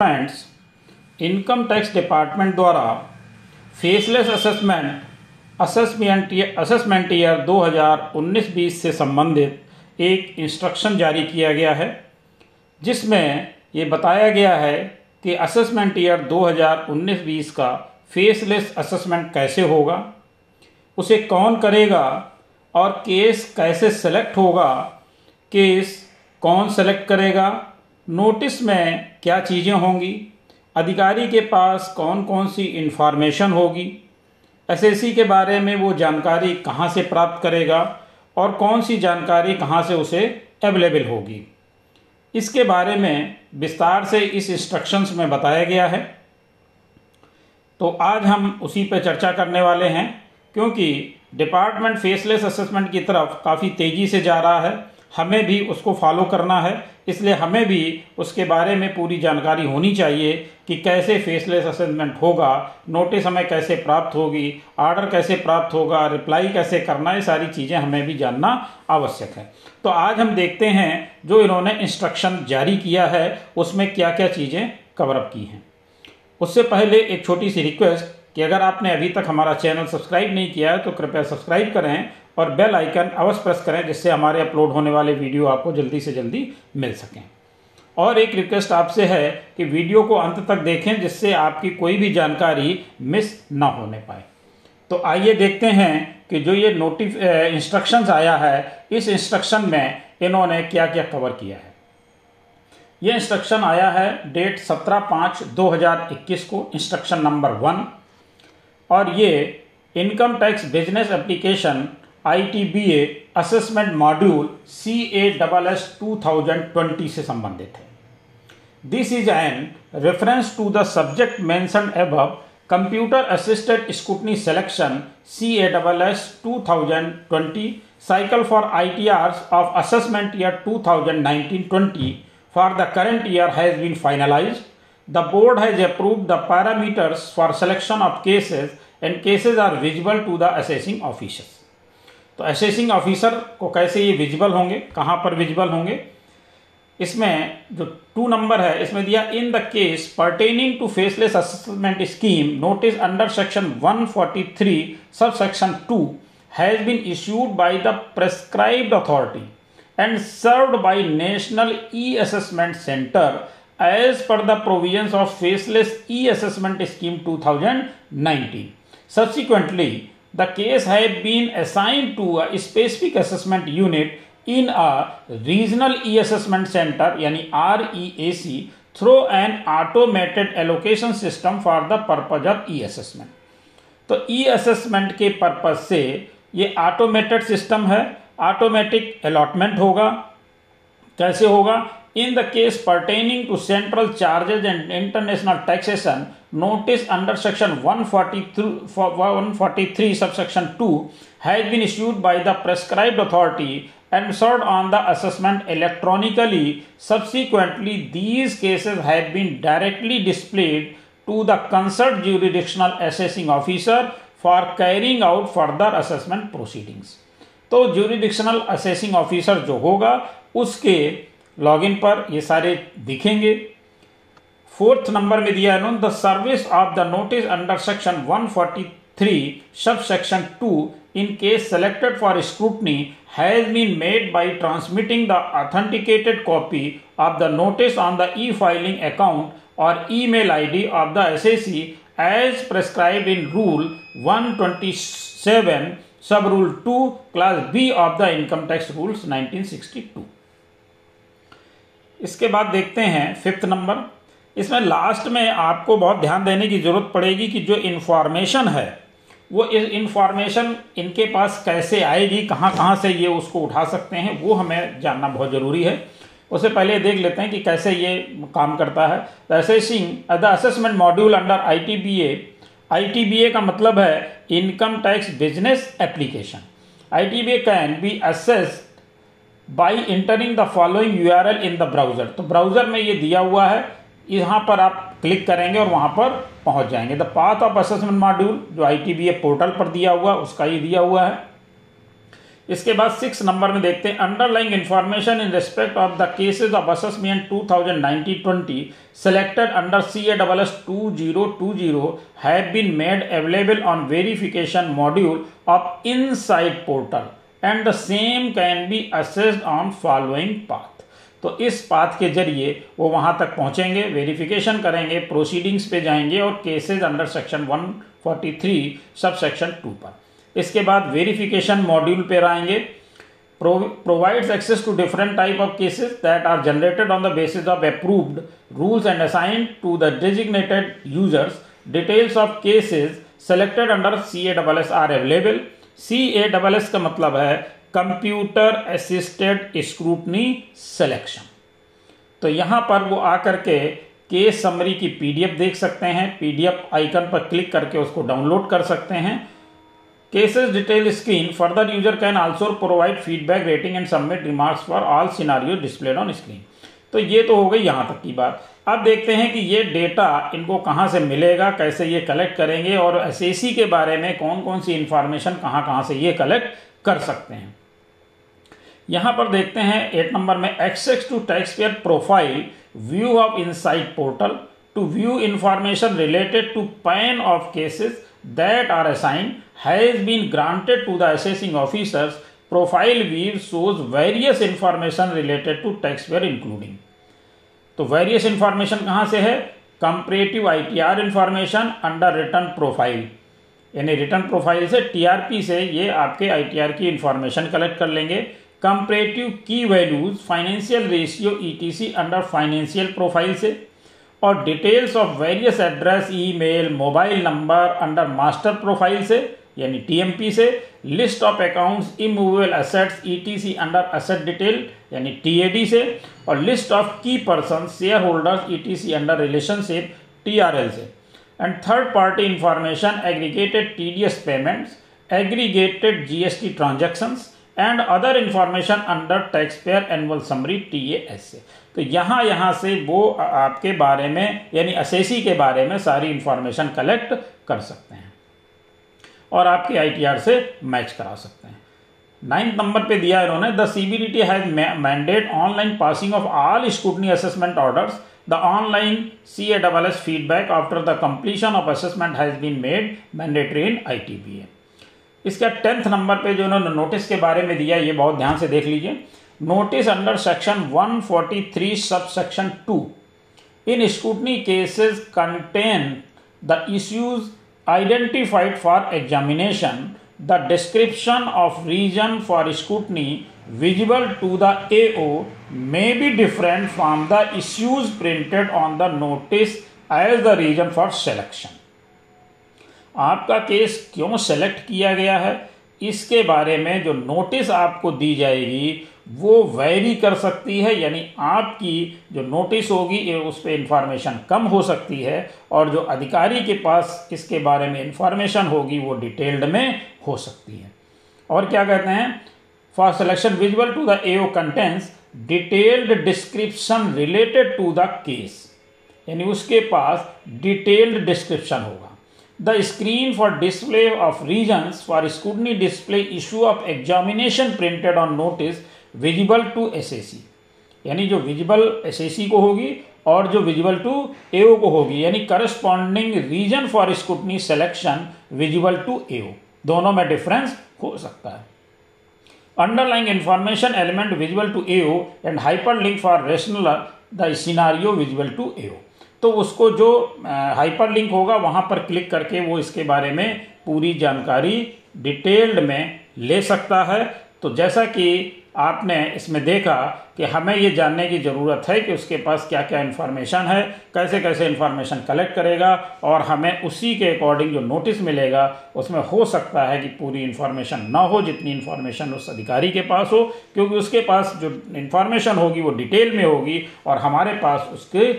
Friends income tax department द्वारा faceless assessment assessment assessment year 2019-20 से संबंधित एक इंस्ट्रक्शन जारी किया गया है, जिसमें ये बताया गया है कि असेसमेंट ईयर 2019-20 का फेसलेस असेसमेंट कैसे होगा, उसे कौन करेगा और केस कैसे सेलेक्ट होगा केस कौन सेलेक्ट करेगा नोटिस में क्या चीज़ें होंगी? अधिकारी के पास कौन कौन सी इन्फॉर्मेशन होगी? एसएससी के बारे में वो जानकारी कहाँ से प्राप्त करेगा और कौन सी जानकारी कहाँ से उसे अवेलेबल होगी? इसके बारे में विस्तार से इस इंस्ट्रक्शंस में बताया गया है। तो आज हम उसी पर चर्चा करने वाले हैं, क्योंकि डिपार्टमेंट फेसलेस असेसमेंट की तरफ़ काफ़ी तेज़ी से जा रहा है। हमें भी उसको फॉलो करना है। इसलिए हमें भी उसके बारे में पूरी जानकारी होनी चाहिए कि कैसे फेसलेस असेसमेंट होगा नोटिस हमें कैसे प्राप्त होगी आर्डर कैसे प्राप्त होगा रिप्लाई कैसे करना, ये सारी चीज़ें हमें भी जानना आवश्यक है। तो आज हम देखते हैं जो इन्होंने इंस्ट्रक्शन जारी किया है, उसमें क्या क्या चीज़ें कवरअप की हैं। उससे पहले एक छोटी सी रिक्वेस्ट कि अगर आपने अभी तक हमारा चैनल सब्सक्राइब नहीं किया है तो कृपया सब्सक्राइब करें और बेल आइकन अवश्य प्रेस करें, जिससे हमारे अपलोड होने वाले वीडियो आपको जल्दी से जल्दी मिल सकें। और एक रिक्वेस्ट आपसे है कि वीडियो को अंत तक देखें, जिससे आपकी कोई भी जानकारी मिस ना होने पाए। तो आइए देखते हैं कि जो ये नोटिफ इंस्ट्रक्शंस आया है, इस इंस्ट्रक्शन में इन्होंने क्या क्या कवर किया है। ये इंस्ट्रक्शन आया है डेट 17 पाँच 2021 को इंस्ट्रक्शन नंबर वन और ये income tax business application I T B A assessment module C A double S two thousand twenty से संबंधित है। This is an reference to the subject mention above computer assisted scrutiny selection C A double S two thousand twenty cycle for I T Rs of assessment year two thousand nineteen twenty for the current year has been finalize the board has approve the and cases are visible to the assessing officers तो assessing officer को कैसे ये visible होंगे? कहाँ पर visible होंगे? इसमें जो टू नंबर है, इसमें दिया in the case pertaining to faceless assessment scheme notice under section 143 sub section two has been issued by the prescribed authority and served by national e assessment centre as per the provisions of faceless e assessment scheme 2019 subsequently the case had been assigned to a specific assessment unit in a regional e-assessment center yani REAC through an automated allocation system for the purpose of e-assessment. तो ई assessment के purpose से ये automated system है automatic allotment होगा कैसे होगा in the case pertaining to central charges and international taxation notice under section 143, 143 subsection 2 has been issued by the prescribed authority and served on the assessment electronically subsequently these cases have been directly displayed to the concerned jurisdictional assessing officer for carrying out further assessment proceedings तो jurisdictional assessing officer जो होगा उसके login पर ये सारे दिखेंगे। Fourth number में दिया है the service of the notice under section 143 forty three sub section two in case selected for scrutiny has been made by transmitting the authenticated copy of the notice on the e filing account और email I D of the S S C as prescribe in rule one twenty seven sub rule two class B of the income tax rules nineteen sixty two इसके बाद देखते हैं fifth number इसमें last में आपको बहुत ध्यान देने की ज़रूरत पड़ेगी कि जो इन्फॉर्मेशन है, वो इन्फॉर्मेशन इनके पास कैसे आएगी, कहाँ कहाँ से ये उसको उठा सकते हैं, वो हमें जानना बहुत ज़रूरी है। उससे पहले देख लेते हैं कि कैसे ये काम करता है। The assessing the assessment module under I T B A I T B A का मतलब है income tax business application I T B A can be access by entering the following U R L in the browser तो browser में ये दिया हुआ है, यहाँ पर आप क्लिक करेंगे और वहाँ पर पहुँच जाएँगे। The path of assessment module जो I T B A portal पर दिया हुआ, उसका ये दिया हुआ है। इसके बाद सिक्स नंबर में देखते हैं। Underlying information in respect of the cases of assessment 2019-20 selected two zero 2020 have made available on on module of in inside portal. And the same can be accessed on following path तो इस path के ज़रिए वो वहाँ तक पहुँचेंगे verification करेंगे proceedings पे जाएँगे और cases under section 143 sub section 2 पर। इसके बाद वेरिफिकेशन मॉड्यूल पे आएँगे। Provides access to different type of cases that are generated on the basis of approved rules and assign to the designated users details of cases selected under C A S are available C A double S का मतलब है computer assisted scrutiny selection तो यहाँ पर वो आकर के case summary की पीडीएफ देख सकते हैं। पीडीएफ आइकन पर क्लिक करके उसको डाउनलोड कर सकते हैं। Cases detail screen further user can also provide feedback rating and submit remarks for all scenario displayed on screen तो ये तो हो गई यहाँ तक की बात। अब देखते हैं कि ये डेटा इनको कहाँ से मिलेगा, कैसे ये कलेक्ट करेंगे और एस के बारे में कौन कौन सी इंफॉर्मेशन कहाँ कहाँ से ये कलेक्ट कर सकते हैं। यहाँ पर देखते हैं एट नंबर में access to tax payer profile view of insight portal to view information related to PAN of cases that are assigned has been granted to the assessing officers. Profile view shows various information related to taxpayer including तो various information कहाँ से है? Comparative ITR information under return profile यानी return profile से TRP से ये आपके ITR की इंफॉर्मेशन कलेक्ट कर लेंगे। कंपरेटिव की values financial ratio ETC under financial profile से। और details of various address email mobile number under master profile से। यानी टीएमपी से list of accounts immovable assets ETC under asset detail यानी टीएडी से, और list of key person share holders ETC under relationship TRL से। And third party information aggregated TDS payments aggregated GST transactions and other information under tax payer annual summary T S से। तो यहाँ यहाँ से वो आपके बारे में, यानी असेसी के बारे में सारी इंफॉर्मेशन कलेक्ट कर सकते हैं। और आपके आईटीआर से मैच करा सकते हैं। नाइन्थ नंबर पे दिया इन्होंने the CBDT has mandate online passing of all scrutiny assessment orders C feedback after the completion of assessment has been made mandatory in I T B A इसका tenth number पे जो उन्होंने notice के बारे में दिया, ये बहुत ध्यान से देख लीजिए। Notice under section 143 sub section 2 in scrutiny cases contain the issues identified for examination the description of reason for scrutiny visible to the AO may be different from the issues printed on the notice as the reason for selection आपका case क्यों select किया गया है? इसके बारे में जो notice आपको दी जाएगी वो वेरी कर सकती है, यानी आपकी जो नोटिस होगी उस पर इंफॉर्मेशन कम हो सकती है, और जो अधिकारी के पास इसके बारे में इंफॉर्मेशन होगी, वो डिटेल्ड में हो सकती है। और क्या कहते हैं? For selection visual to the AO contents detailed description related to the case यानी उसके पास डिटेल्ड डिस्क्रिप्शन होगा। The screen for display of regions for scrutiny display issue of examination printed on notice visible to SAC यानी जो visible S को होगी और जो विजिबल टू एओ को होगी, यानी corresponding reason for scrutiny selection visible to AO दोनों में डिफरेंस हो सकता है। Underlying information element visible to AO and hyperlink for rational the scenario visible to AO तो उसको जो हाइपर लिंक होगा, वहाँ पर क्लिक करके वो इसके बारे में पूरी जानकारी डिटेल्ड में ले सकता है। तो जैसा कि आपने इसमें देखा कि हमें ये जानने की ज़रूरत है कि उसके पास क्या क्या इन्फॉर्मेशन है कैसे कैसे इन्फॉर्मेशन कलेक्ट करेगा और हमें उसी के अकॉर्डिंग जो नोटिस मिलेगा, उसमें हो सकता है कि पूरी इन्फॉर्मेशन ना हो, जितनी इन्फॉर्मेशन उस अधिकारी के पास हो, क्योंकि उसके पास जो इन्फॉर्मेशन होगी वो डिटेल में होगी और हमारे पास उसके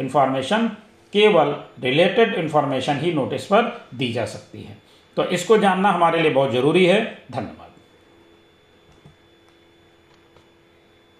इन्फॉर्मेशन केवल रिलेटेड इन्फॉर्मेशन ही नोटिस पर दी जा सकती है। तो इसको जानना हमारे लिए बहुत ज़रूरी है। धन्यवाद।